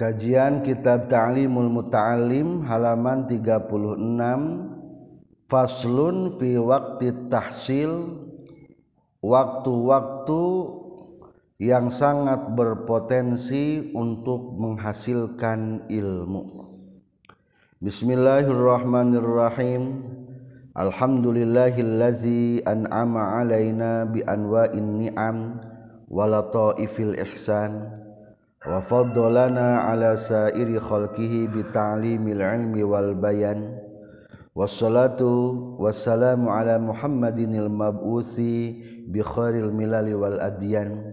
Kajian Kitab Ta'limul Muta'alim halaman 36 Faslun fi waktu tahsil waktu-waktu yang sangat berpotensi untuk menghasilkan ilmu. Bismillahirrahmanirrahim. Alhamdulillahillazi an'ama alaina bi anwa'in ni'am wa lataifil ihsan. وفضلنا على سائر خلقه بتعليم العلم والبيان. والصلاة والسلام على محمد المبعوث بخير الملل والأديان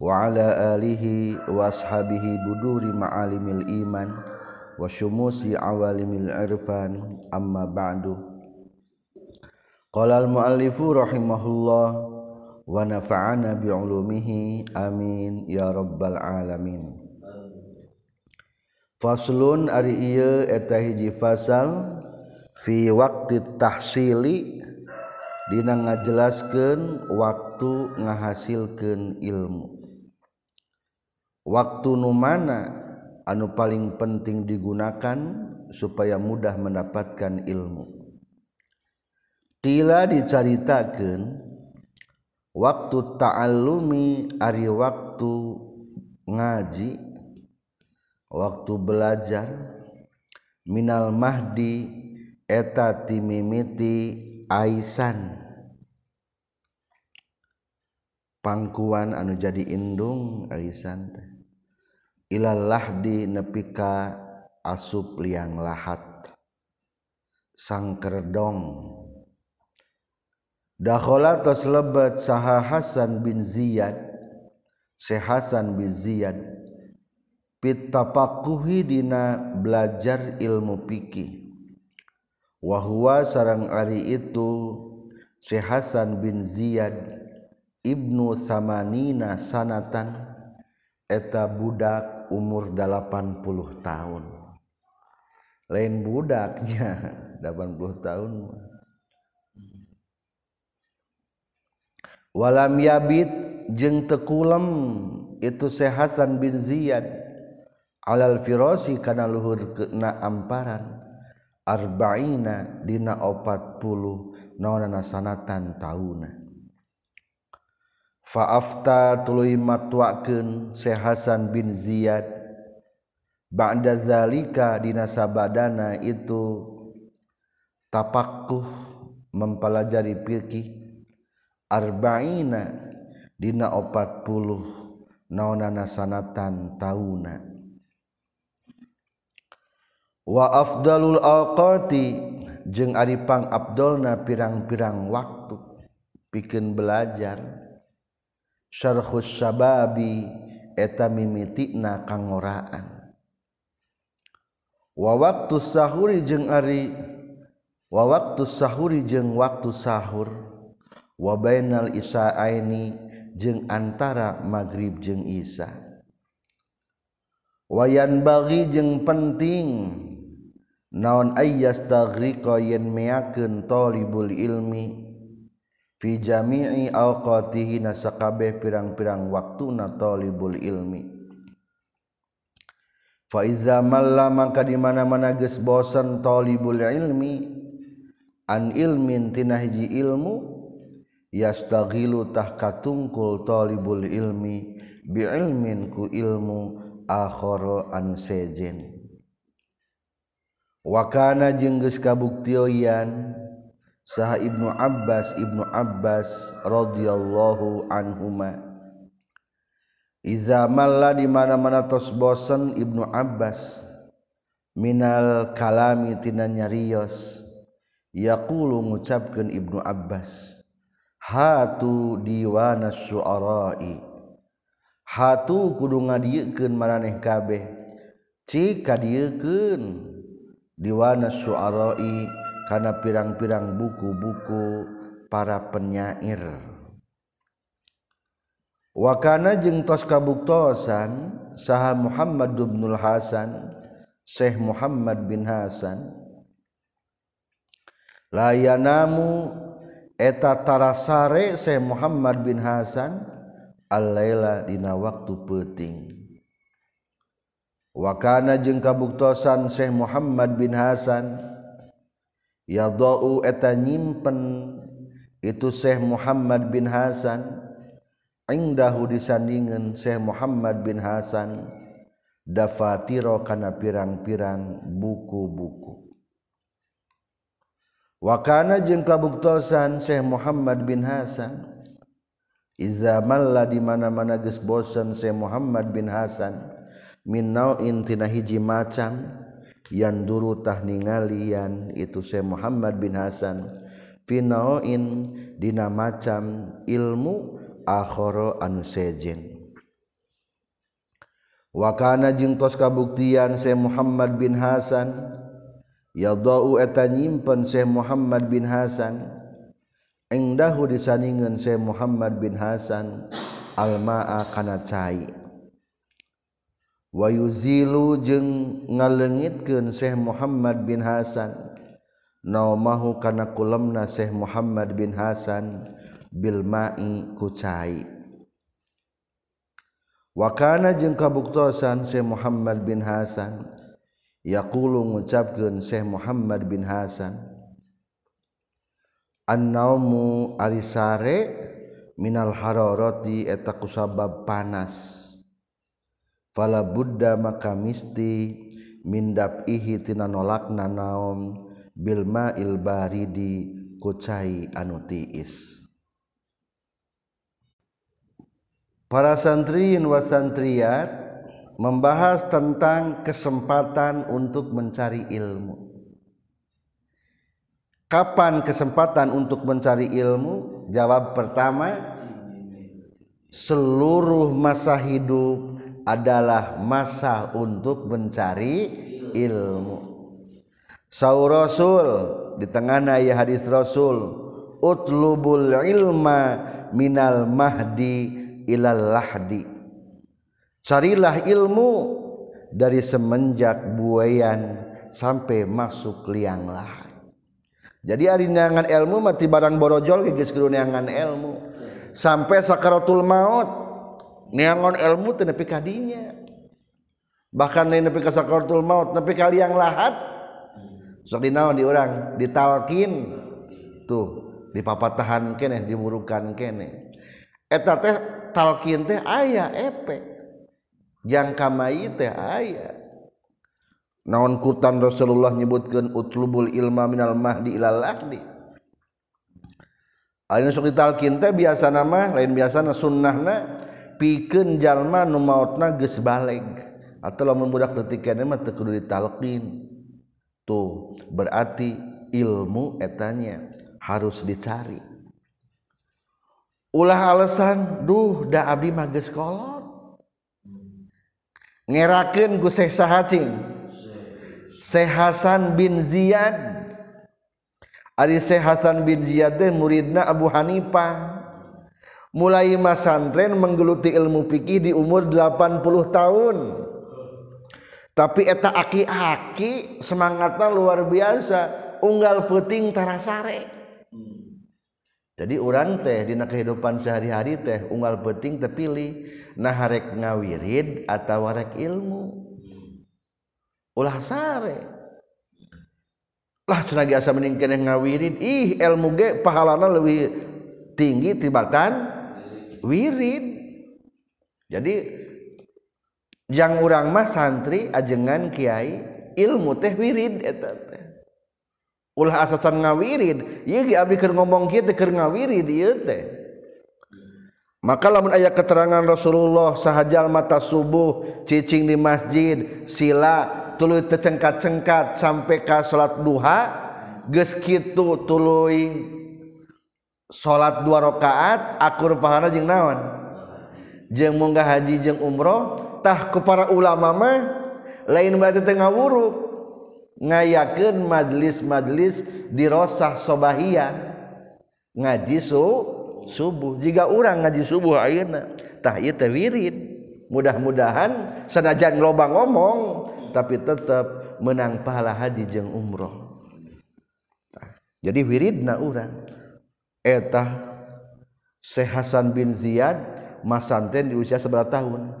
وعلى آله وأصحابه بدور معالم الإيمان وشموس عوالم العرفان. أما بعد قال المؤلف رحمه الله wa nafa'ana bi amin ya rabbal alamin. Faslun ari ieu eta hiji fasal fi waqti tahsili dina ngajelaskeun waktu ngahasilkeun ilmu. Waktu nu mana anu paling penting digunakan supaya mudah mendapatkan ilmu? Tila dicaritakeun waktu ta'allumi ari waktu ngaji waktu belajar minal mahdi eta timimiti aisan. Pangkuan anu jadi indung aisan teh. Ilal lahdi nepika asup liang lahat. Sang kerdong Dakhala tos lebat saha Hasan bin Ziyad. Syekh Hasan bin Ziyad pitapakuhi dina belajar ilmu fikih. Wahwa sarang ari itu Syekh Hasan bin Ziyad Ibnu Samanina sanatan eta budak umur 80 tahun. Lain budaknya 80 tahun mah. walam yabit jeung tekulem itu sehatan bin Ziyad alal firosi kana luhur kena amparan. Arba'ina dina opat puluh naonana sanatan tauna. Faafta tuluy matwakeun sehasan bin Ziyad ba'da zalika dina sabadana itu tapakuh mempelajari fikih. arba'ina dina opat puluh naonana sanatan tauna. Wa afdalul awqati jeung ari pang abdolna pirang-pirang waktu pikeun belajar. Syarhus sababi eta mimitina kangoraan. Wa waktu sahuri jeung ari wa waktu sahuri jeung waktu sahur. wabainal Isaini jeung antara magrib jeung Isa wayan bagi jeung penting naon ayas tagriqa yen miakeun talibul ilmi fi jami'i awqatihi nasakabeh pirang-pirang waktuna talibul ilmi. Fa iza malla maka di mana-mana geus bosan talibul ilmi an ilmin tina hiji ilmu yastagilutah katungkul talibul ilmi bi ilmin ku ilmu akhara an sejen wa kana jeung geus kabuktioyan saha Ibnu Abbas Ibnu Abbas radhiyallahu anhuma. Iza malla di mana-mana tos bosen Ibnu Abbas minal kalami tina nyarios. Yaqulu ngucapkeun Ibnu Abbas. hatu diwana suarai hatu kudu ngadieukeun maraneh kabeh. Cika kadiekeun diwana suarai kana pirang-pirang buku-buku para penyair. Wakana jeung tos kabuktosan saha Muhammad bin Hasan Syekh Muhammad bin Hasan layanamu etatarasare saya Muhammad bin Hasan allaila dina waktu peting wakana jeung kabuktosan Syekh Muhammad bin Hasan yadau eta nyimpen itu Syekh Muhammad bin Hasan indahu disandingan Syekh Muhammad bin Hasan dafatiro kana pirang-pirang buku-buku. wakana jeung kabuktosan Syekh Muhammad bin Hasan. Iza malla di mana-mana geus bosan Syekh Muhammad bin Hasan. Min nau'in tina hiji macam. Yang duru tah ningalian itu Syekh Muhammad bin Hasan. Fi nau'in dina macam ilmu akhara anu sejen wakana jeung tos kabuktian Syekh Muhammad bin Hasan. yadau eta nyimpen Syekh Muhammad bin Hasan. Engdahu disaningeun Syekh Muhammad bin Hasan almaa kana cai. Wa yuzilu jeung ngalengitkeun Syekh Muhammad bin Hasan. Naumahu kana kulemna Syekh Muhammad bin Hasan bil ma'i ku cai. Wa kana jeung kabuktosan Syekh Muhammad bin Hasan. yaqulu ngucapkeun Syekh Muhammad bin Hasan An-naumu arisare minal hararati eta kusabab panas. Fala buddha maka misti mindap ihi tina nolakna naom bilma ilbaridi kucai anu tiis. Para santriin wa wasantriat membahas tentang kesempatan untuk mencari ilmu. Kapan kesempatan untuk mencari ilmu? Jawab pertama, seluruh masa hidup adalah masa untuk mencari ilmu Saur Rasul di tengah ya hadis Rasul utlubul ilma minal mahdi ilal lahdi carilah ilmu dari semenjak buayan sampai masuk liang lahat. Jadi hari neangan ilmu mati barang borojol geus kudu neangan ilmu. Sampai sakaratul maut neangan ilmu teu nepi ka bahkan lain nepi ka sakaratul maut nepi ka liang lahat sok dinaon di urang ditalkin. Tuh dipapatahan keneh dimurukan keneh eta teh talkin teh aya efek yang kamai teh aya. Naon kutan Rasulullah nyebutkeun utlubul ilma minal mahdi ilal ahdi Ayeuna sok ditalkin teh biasa nama lain biasana sunnahna pikeun jalma nu maotna geus baleg. Atau lamun budak letikana mah teu kudu ditalqin tuh berarti ilmu etanya harus dicari. Ulah alasan duh da abdi mah geus kolot. ngeraken ku Syekh Sahacing Syekh Hasan bin Ziyad. Ari Syekh Hasan bin Ziyad teh muridna Abu Hanifah. Mulai masantren menggeluti ilmu fikih di umur 80 tahun. Tapi eta aki-aki semangatnya luar biasa. Unggal puting tarasare. jadi orang teh dina kehidupan sehari-hari teh unggal peting terpilih nah harek ngawirid atau warek ilmu. Ulah sare. Lah cina asa mending keneh ngawirid ih ilmu ge pahalana lebih tinggi tibatan wirid. Jadi yang orang mah santri ajengan kiai ilmu teh wirid eta teh. ulah asasan ngawirid ieu ge abdi keur ngomong kieu keur ngawirid ieu teh. Maka lamun aya keterangan Rasulullah sahajal mata subuh cicing di masjid sila tuluy tecengkat-cengkat sampai ka salat duha geus kitu tuluy salat dua rakaat akur pahala jeung naon? Jeung munggah haji jeung umroh tah ku para ulama mah lain berarti teu ngawuruk. ngayakeun majlis-majlis dirosah sobahiyah ngaji su subuh. Jika orang ngaji subuh ayeuna tah ieu teh wirid. Mudah-mudahan sanajan loba ngomong tapi tetap menang pahala haji jeung umroh. Jadi wiridna urang. Eh, Eta Syekh Hasan bin Ziyad masanten di usia seberapa tahun.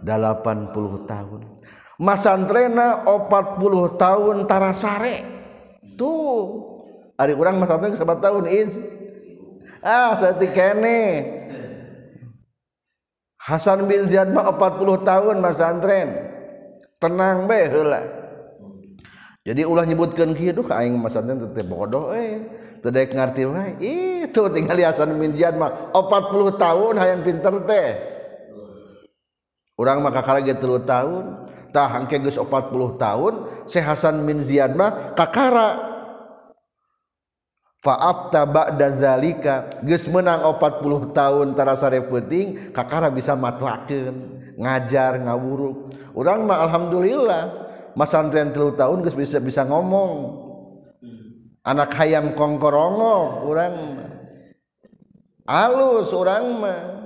80 tahun. masantrena 40 tahun tarasare. Tuh. Hari kurang masantren sabat tahun is ah seperti kene. Hasan bin Ziyad mah 40 tahun masantren. Tenang be heula. Jadi ulah nyebutkan kieu duh aing masantren teh bodoh eh. Teu ngarti wae eh. ih tinggal Hasan bin Ziyad mah 40 tahun hayang pinter teh. orang maka karaget tilu tahun. Tah hangke geus 40 tahun Syekh Hasan bin Ziyad mah kakara. Fa'afta ba'da zalika geus meunang 40 tahun tarasa reupeting kakara bisa matwakeun ngajar ngawuruk. Urang mah alhamdulillah masantren 3 tahun geus bisa bisa ngomong. Anak hayam kongkorongok urang alus urang mah.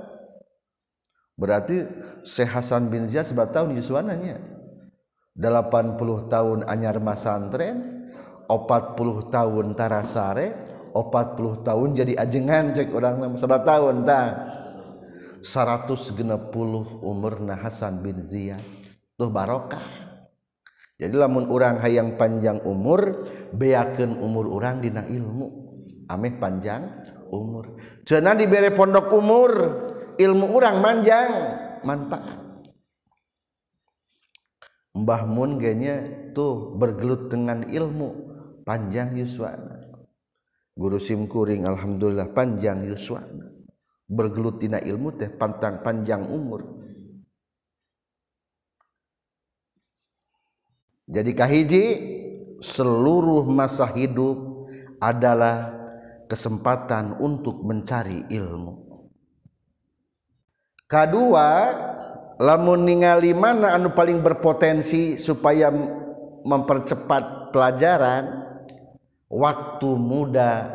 berarti Syekh Hasan bin Ziyad sebat tahun Yuswananya 80 tahun anyar masantren 40 tahun tarasare 40 tahun jadi ajengan cek orang nama. Sebat tahun tak 160 umur nah Hasan bin Ziyad. Tuh barokah. Jadi lamun orang hayang panjang umur beakan umur orang dina ilmu. Ameh panjang umur. Cenah dibere pondok umur. Ilmu orang manjang manfaat. Mbah Mun ganya tuh bergelut dengan ilmu panjang yuswana guru simkuring alhamdulillah panjang yuswana bergelut tina ilmu teh pantang panjang umur. Jadi kahiji seluruh masa hidup adalah kesempatan untuk mencari ilmu kedua lamun ningali mana anu paling berpotensi supaya mempercepat pelajaran? Waktu muda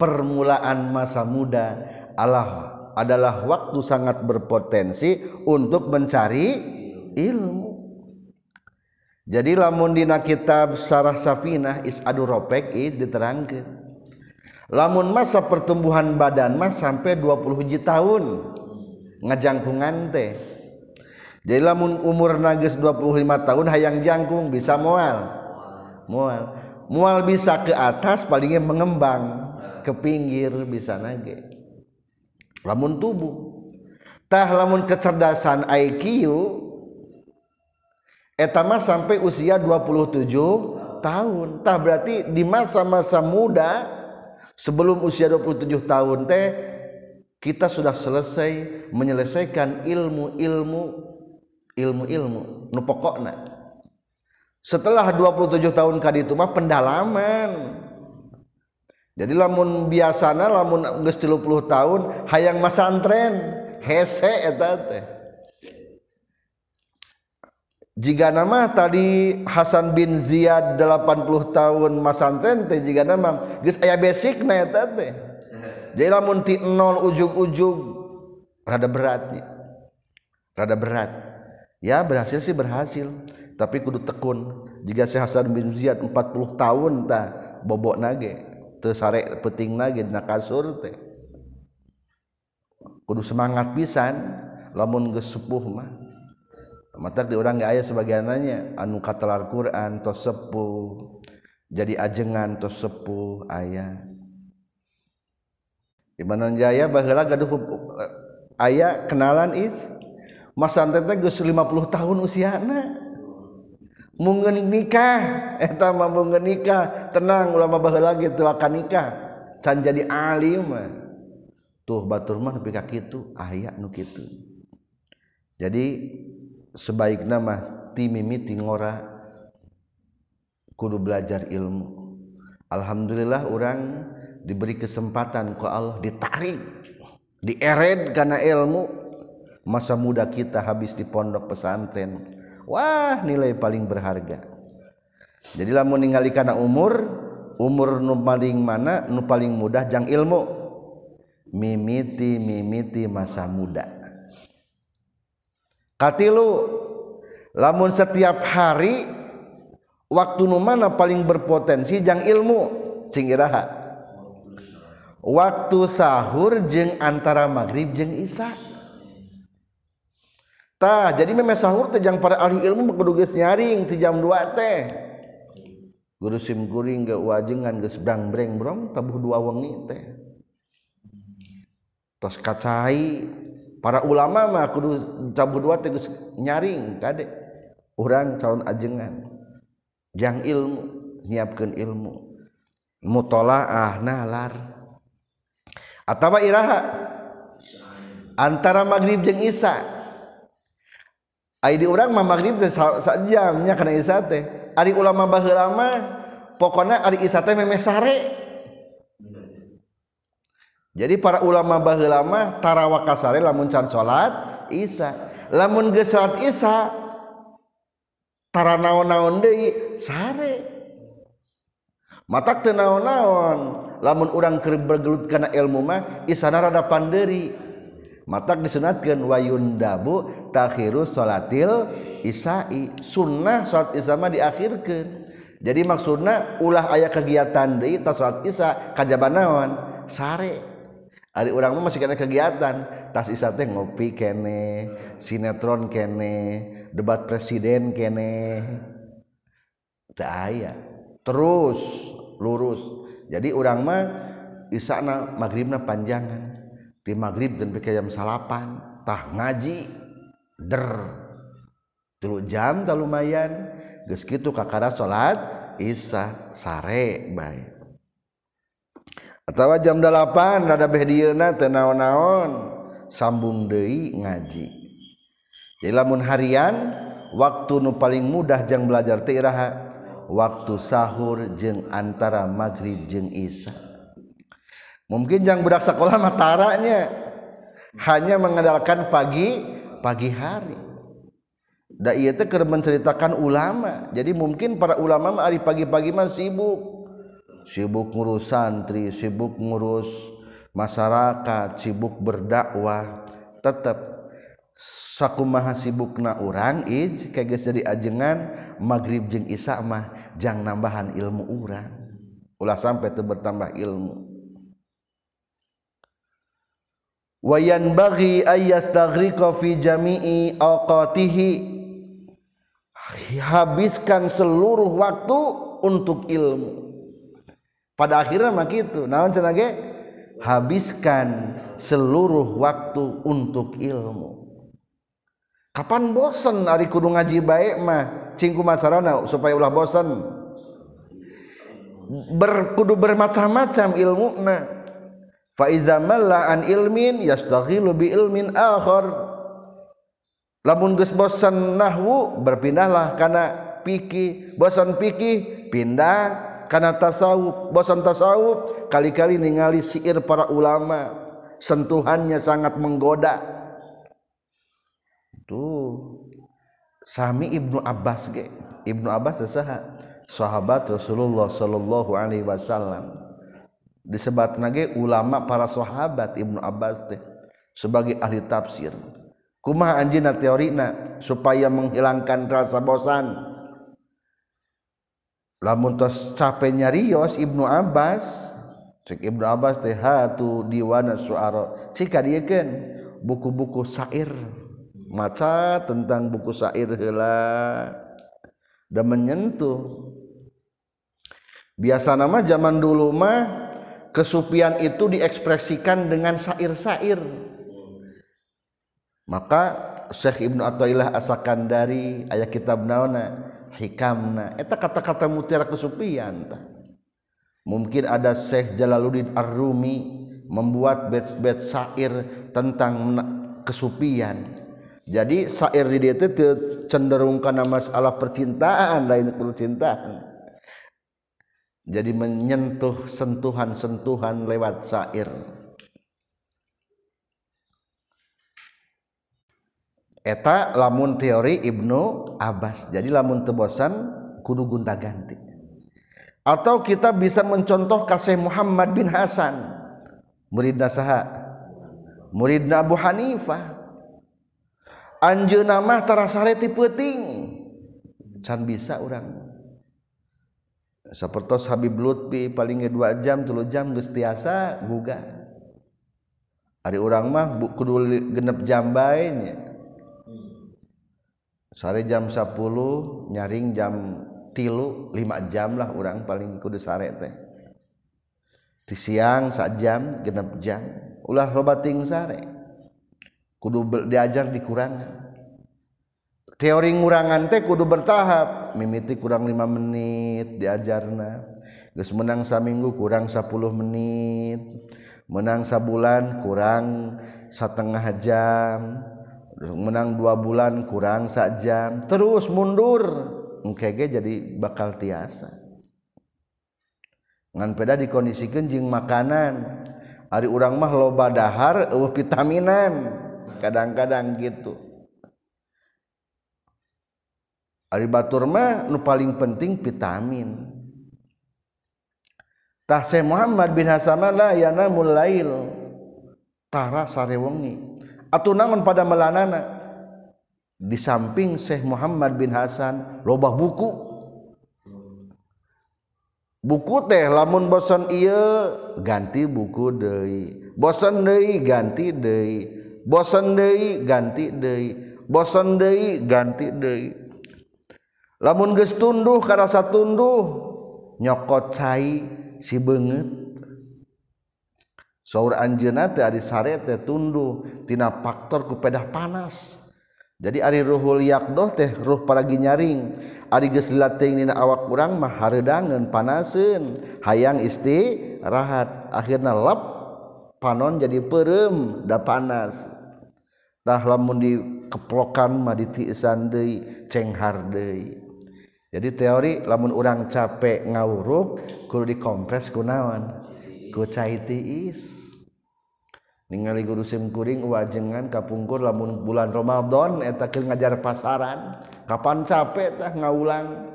permulaan masa muda Allah adalah waktu sangat berpotensi untuk mencari ilmu. Jadi lamun dina kitab Sarah Safinah Is'adu Ropek is diterangkan lamun masa pertumbuhan badan mas sampai 20 hiji tahun ngajangkungan teh. Jadi lamun umur nagis 25 tahun hayang jangkung bisa mual. Mual. Mual bisa ke atas palingnya mengembang. Ke pinggir bisa nage. Lamun tubuh. Tah lamun kecerdasan IQ etama sampai usia 27 tahun. Tah berarti di masa-masa muda sebelum usia 27 tahun teh kita sudah selesai menyelesaikan ilmu-ilmu ilmu-ilmu nu pokokna setelah 27 tahun kali itu mah pendalaman. Jadi lamun biasana lamun geus 30 tahun hayang masantren hese eta teh. Jika nama tadi Hasan bin Ziyad 80 tahun masantren teh jika nama geus aya basic na eta teh jadi lamun ti nol ujug-ujug rada berat rada berat. Ya berhasil sih berhasil. Tapi kudu tekun. Jika si Hasan bin Ziyad 40 tahun ta bobok nage teu sare peting nage dina kasur teh. Kudu semangat pisan lamun geus sepuh mah. Mata di orang aya sebagiannya anu katalar Quran tos sepuh. Jadi ajengan tos sepuh aya di mana Jaya baheula gaduh aya kenalan is Mas Santet teh geus 50 tahun usiana. Mungkin nikah eta mah mungkin nikah. Tenang ulama baheula gitu akan nikah. Can jadi alim. Tuh batur mah nepi ka kitu aya nu kitu. Jadi sebaiknya mah ti mimiti ngora kudu belajar ilmu. Alhamdulillah orang diberi kesempatan ku Allah ditarik. Diered karena ilmu. Masa muda kita habis di pondok pesantren. Wah nilai paling berharga. Jadilah meninggali karena umur. Umur nu paling mana nu paling mudah jang ilmu. Mimiti mimiti masa muda. Katilu lamun setiap hari waktu nu mana paling berpotensi jang ilmu? Cing iraha waktu sahur jeng antara maghrib jeng isya. Ta, jadi memang sahur tejang para ahli ilmu bergedugas nyaring ti jam 2 teh. Guru sim kuring gak wajengan geus brang breng brong tabuh dua wengi teh. Tos kacai para ulama mah kudu tabuh dua teh geus nyaring kade. Urang calon ajengan. Jang ilmu nyiapkeun ilmu. Mutolaah nalar atau iraha? Antara maghrib jeung isya. Ai di urang mah maghrib teh sajamnya kana isya teh. Ari ulama baheula mah pokona ari isya teh memeh sare. Jadi para ulama baheula mah tarawah kasare lamun can salat isa. lamun geus salat isya tara naon-naon deui sare. Matak teu naon-naon. lamun urang ke bergelut karena ilmu mah isana rada panderi matak disunatkeun wayun dabu takhiru salatil isai sunnah salat isya diakhirkan jadi maksudnya ulah ayah kegiatan di tas salat isya kajaban naon sare Ari orang mah masih kena kegiatan, tas isa teh ngopi kene, sinetron kene, debat presiden kene. Teu aya. Terus lurus. jadi orang mah isana maghribna panjangan. Di maghrib dan pakai jam salapan tah ngaji der. Tilu jam tak lumayan geus kitu kakara salat isya sare baik atau jam 8 rada beh dieuna teu naon-naon sambung deui ngaji. Jadi lamun harian waktu nu paling mudah jang belajar teh waktu sahur jeng antara maghrib jeng Isa mungkin yang budak sekolah mataranya hanya mengandalkan pagi pagi hari. Da iya teh keur menceritakan ulama. Jadi mungkin para ulama mah ari pagi-pagi mah sibuk. Sibuk ngurus santri sibuk ngurus masyarakat sibuk berdakwah. Tetap sakumaha sibukna urang ij kayak jadi ajengan maghrib jeung isya mah jang nambahan ilmu urang. Ulah sampai itu bertambah ilmu. Wayan bagi ayastaghriqa fi jami'i awqatihi. Habiskan seluruh waktu untuk ilmu. Pada akhirnya mah gitu naon cenah habiskan seluruh waktu untuk ilmu kapan bosan ari kudu ngaji baik mah? Cingku masarana supaya ulah bosan berkudu bermacam-macam ilmu faiza malla an ilmin yastaghilu bi ilmin akhar. Lamun geus bosan nahwu berpindahlah kana fikih bosan fikih pindah kana tasawuf. Bosan tasawuf kali-kali ningali siir para ulama. Sentuhannya sangat menggoda tuh Sami Ibnu Abbas ge. Ibnu Abbas saha? Sahabat Rasulullah sallallahu alaihi wasallam. Disebat nage ulama para sahabat Ibnu Abbas teh sebagai ahli tafsir. Kumaha anjina teorina supaya menghilangkan rasa bosan? Lamun tos capek nyarios Ibnu Abbas cek Ibnu Abbas teh hatu diwana suara. Cika kan buku-buku syair maca tentang buku syair heula dan menyentuh. Biasa nama zaman dulu mah kesupian itu diekspresikan dengan syair-syair. Maka Syekh Ibnu Athaillah asakan dari ayat kitab naona hikamna. Eta kata-kata mutiara kesupian mungkin ada Syekh Jalaluddin Ar-Rumi membuat bait-bait syair tentang kesupian jadi syair di dia itu cenderung karena masalah percintaan lain percintaan jadi menyentuh sentuhan-sentuhan lewat syair. Eta lamun teori Ibnu Abbas. Jadi lamun tebosan kudu gunta ganti. Atau kita bisa mencontoh kasih Muhammad bin Hasan murid saha murid Abu Hanifah Anju nama tarasareti peting can bisa orang seperti Habib Lutfi palingnya dua jam tulu jam geus tiasa guga. Ari urang mah kudu genep jam bae nya sare jam 10 nyaring jam tilu 5 jam lah orang paling kudu sare teh. Di siang sak jam genep jam. Ulah roba ting sare. kudu diajar dikurangan teori ngurangan teh kudu bertahap. Mimiti kurang lima menit diajarna. Terus menang saminggu kurang 10 menit. Menang sabulan kurang setengah jam. Menang dua bulan kurang sak jam terus mundur. Engkege jadi bakal tiasa. Ngan peda dikondisikan jeng makanan. Hari orang mah loba dahar uh, vitaminan kadang-kadang gitu. Ari Baturma nu paling penting vitamin. Taseh Muhammad bin Hasamala yana mulail. Tara sarewengi atau nangon pada melanana. Di samping Syekh Muhammad bin Hasan lobah buku. Buku teh lamun bosan iya ganti buku deui. Bosan deui ganti deui. bosan deui ganti deui. Bosan deui ganti deui. Lamun geus tunduh karasa tunduh nyokot cai si beungeut. Saur Anjena teh ari sare teh tunduh tina faktor ku pedah panas. Jadi ari ruhul yakdoh teh ruh para ginyaring ari geus latih dina awak urang mah hareudangeun panaseun. Hayang istirahat. Akhirna lap panon jadi perem da panas. tah lamun di keplokan mah ditiisan deui cenghar deui. Jadi teori lamun urang capek ngawuruk kudu dikompres kunaon ku cai tiis. Ningali guru simkuring wajengan kapungkur lamun bulan Ramadan eta keur ngajar pasaran kapan capek tah ngaulang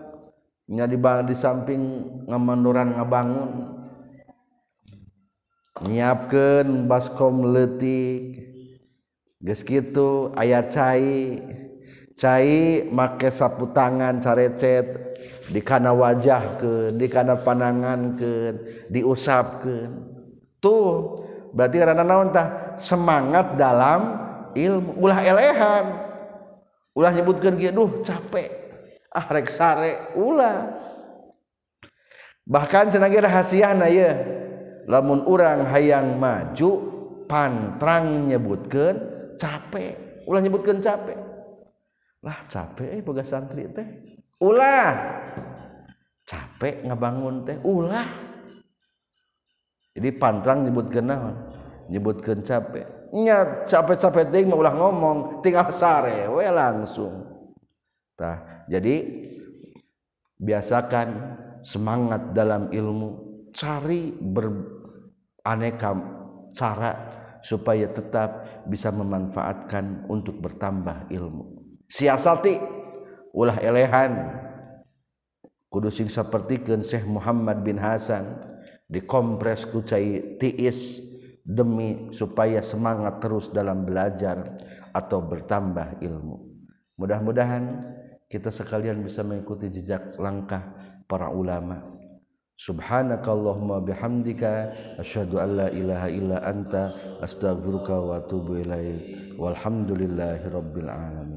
nya di di samping ngamanduran ngabangun. Nyiapkeun baskom leutik. geus kitu aya cai. Cai make sapu tangan carecet di kana wajah ke di kana panangan ke diusapkeun. Tuh berarti karena naon tah? Semangat dalam ilmu. Ulah elehan. Ulah nyebutkan kieu duh capek. Ah rek sare. Ulah. Bahkan cenah rahasiana ye lamun urang hayang maju pantrang nyebutkeun capek. Ulah nyebutkeun capek. Lah capek eh boga santri teh. Ulah. Capek ngabangun teh. Ulah. Jadi pantrang nyebutkeun naon? Nyebutkeun capek. Nya capek-capek teuing mah ulah ngomong tinggal sare we langsung. Tah jadi biasakan semangat dalam ilmu. Cari beraneka cara supaya tetap bisa memanfaatkan untuk bertambah ilmu. Siasati ulah elehan. Kudu sing sapertikeun Syekh Muhammad bin Hasan dikompres kucai tiis demi supaya semangat terus dalam belajar atau bertambah ilmu. Mudah-mudahan kita sekalian bisa mengikuti jejak langkah para ulama subhanakallahumma bihamdika asyhadu an la ilaha illa anta astaghfiruka wa atubu ilaik. Walhamdulillahirabbil alamin.